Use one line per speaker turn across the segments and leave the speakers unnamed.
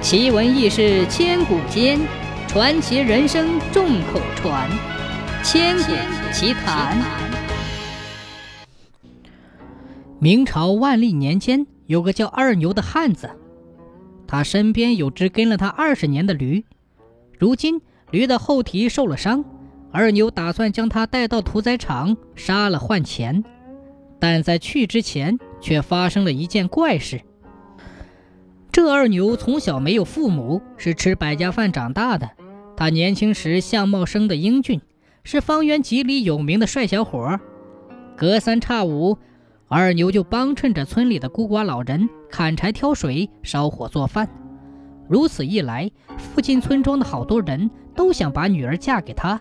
奇闻异事千古间，传奇人生众口传。千古奇谈。明朝万历年间，有个叫二牛的汉子，他身边有只跟了他二十年的驴。如今驴的后蹄受了伤，二牛打算将它带到屠宰场杀了换钱，但在去之前却发生了一件怪事。这二牛从小没有父母，是吃百家饭长大的。他年轻时相貌生得英俊，是方圆几里有名的帅小伙。隔三差五，二牛就帮衬着村里的孤寡老人砍柴、挑水、烧火做饭。如此一来，附近村庄的好多人都想把女儿嫁给他。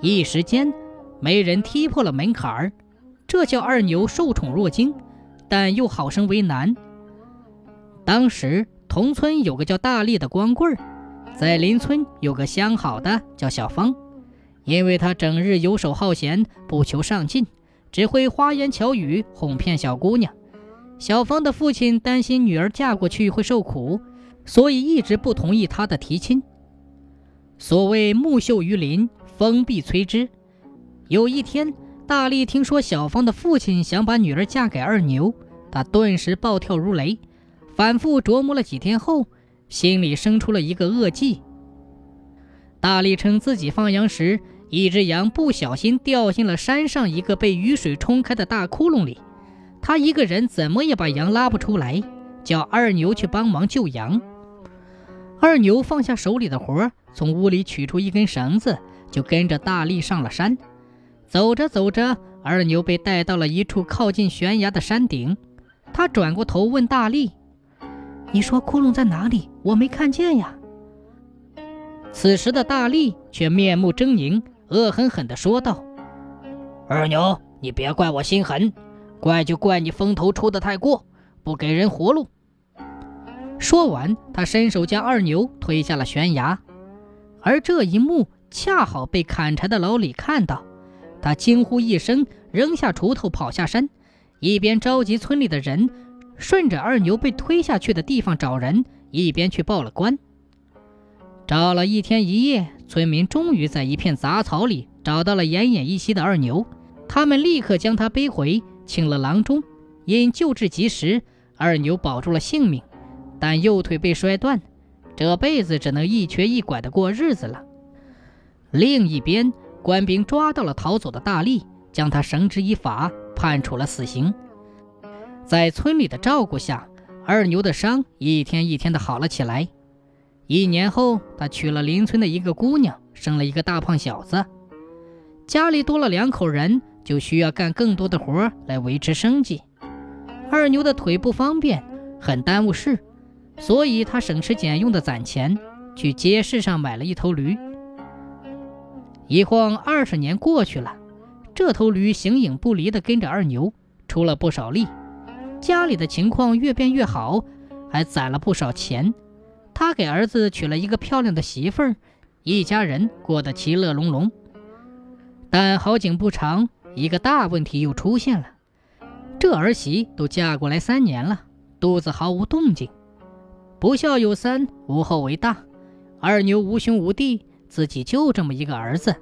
一时间，没人踢破了门槛儿，这叫二牛受宠若惊，但又好生为难。当时同村有个叫大力的光棍，在邻村有个相好的叫小芳，因为他整日游手好闲，不求上进，只会花言巧语哄骗小姑娘。小芳的父亲担心女儿嫁过去会受苦，所以一直不同意她的提亲。所谓木秀于林，风必摧之。有一天，大力听说小芳的父亲想把女儿嫁给二牛，他顿时暴跳如雷。反复琢磨了几天后，心里生出了一个恶计。大力称自己放羊时，一只羊不小心掉进了山上一个被雨水冲开的大窟窿里，他一个人怎么也把羊拉不出来，叫二牛去帮忙救羊。二牛放下手里的活，从屋里取出一根绳子，就跟着大力上了山。走着走着，二牛被带到了一处靠近悬崖的山顶，他转过头问大力。你说窟窿在哪里？我没看见呀。此时的大力却面目狰狞，恶狠狠地说道：“
二牛，你别怪我心狠，怪就怪你风头出得太过，不给人活路。”
说完，他伸手将二牛推下了悬崖。而这一幕恰好被砍柴的老李看到，他惊呼一声，扔下锄头跑下山，一边召集村里的人。顺着二牛被推下去的地方找人，一边去报了官。找了一天一夜，村民终于在一片杂草里找到了奄奄一息的二牛。他们立刻将他背回，请了郎中。因救治及时，二牛保住了性命，但右腿被摔断，这辈子只能一瘸一拐的过日子了。另一边，官兵抓到了逃走的大力，将他绳之以法，判处了死刑。在村里的照顾下，二牛的伤一天一天的好了起来。一年后，他娶了邻村的一个姑娘，生了一个大胖小子。家里多了两口人，就需要干更多的活来维持生计。二牛的腿不方便，很耽误事，所以他省吃俭用的攒钱，去街市上买了一头驴。一晃二十年过去了，这头驴形影不离的跟着二牛，出了不少力。家里的情况越变越好，还攒了不少钱。他给儿子娶了一个漂亮的媳妇儿，一家人过得其乐融融。但好景不长，一个大问题又出现了。这儿媳都嫁过来三年了，肚子毫无动静。不孝有三，无后为大。二牛无兄无弟，自己就这么一个儿子，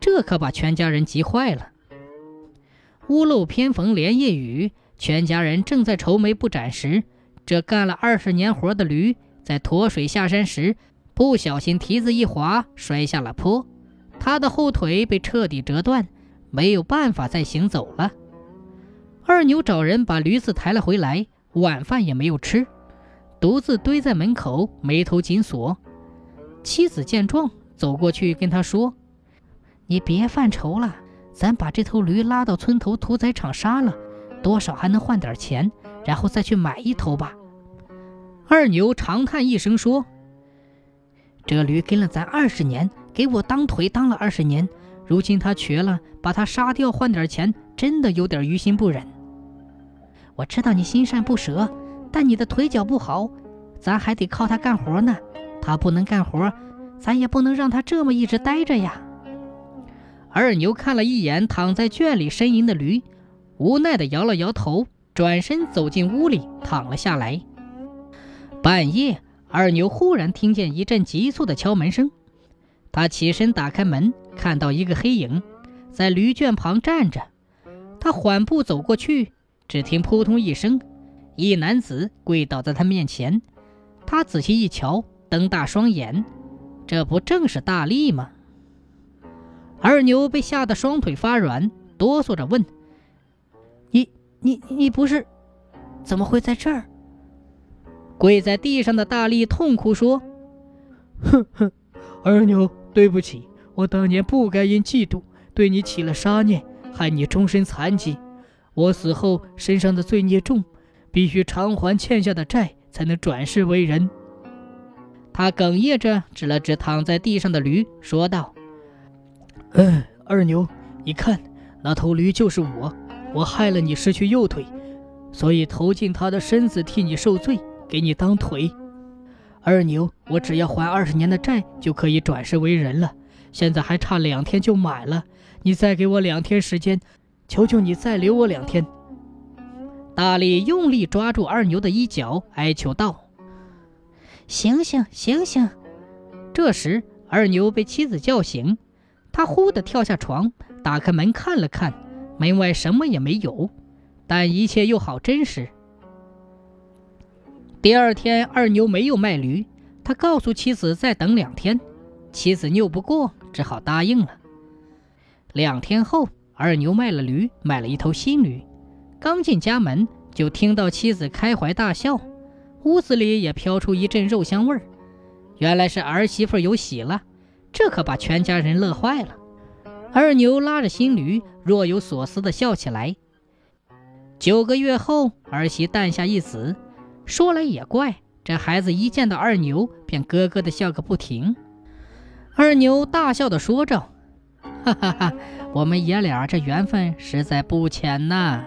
这可把全家人急坏了。屋漏偏逢连夜雨。全家人正在愁眉不展时，这干了二十年活的驴在驮水下山时，不小心蹄子一滑，摔下了坡。他的后腿被彻底折断，没有办法再行走了。二牛找人把驴子抬了回来，晚饭也没有吃，独自堆在门口，眉头紧锁。妻子见状，走过去跟他说：“你别犯愁了，咱把这头驴拉到村头屠宰场杀了。”多少还能换点钱，然后再去买一头吧。二牛长叹一声说：“这驴跟了咱二十年，给我当腿当了二十年，如今它瘸了，把它杀掉换点钱，真的有点于心不忍。我知道你心善不舍，但你的腿脚不好，咱还得靠它干活呢。它不能干活，咱也不能让它这么一直待着呀。”二牛看了一眼躺在圈里呻吟的驴。无奈地摇了摇头，转身走进屋里，躺了下来。半夜，二牛忽然听见一阵急促的敲门声，他起身打开门，看到一个黑影在驴圈旁站着。他缓步走过去，只听扑通一声，一男子跪倒在他面前。他仔细一瞧，瞪大双眼，这不正是大力吗？二牛被吓得双腿发软，哆嗦着问：“你、你、你不是？怎么会在这儿？”跪在地上的大力痛哭说：“
哼哼，二牛，对不起，我当年不该因嫉妒对你起了杀念，害你终身残疾。我死后身上的罪孽重，必须偿还欠下的债，才能转世为人。”
他哽咽着指了指躺在地上的驴，说道：“
嗯，二牛，你看，那头驴就是我，我害了你失去右腿，所以投进他的身子替你受罪。”给你当腿，二牛，我只要还二十年的债就可以转世为人了。现在还差两天就满了，你再给我两天时间，求求你再留我两天。
大力用力抓住二牛的衣角，哀求道：“醒醒，醒醒！”这时，二牛被妻子叫醒，他忽地跳下床，打开门看了看，门外什么也没有，但一切又好真实。第二天，二牛没有卖驴，他告诉妻子再等两天。妻子拗不过，只好答应了。两天后，二牛卖了驴，买了一头新驴。刚进家门，就听到妻子开怀大笑，屋子里也飘出一阵肉香味儿。原来是儿媳妇有喜了，这可把全家人乐坏了。二牛拉着新驴，若有所思地笑起来。九个月后，儿媳诞下一子。说来也怪，这孩子一见到二牛，便咯咯地笑个不停。二牛大笑的说着：“哈哈哈，我们爷俩这缘分实在不浅呐。”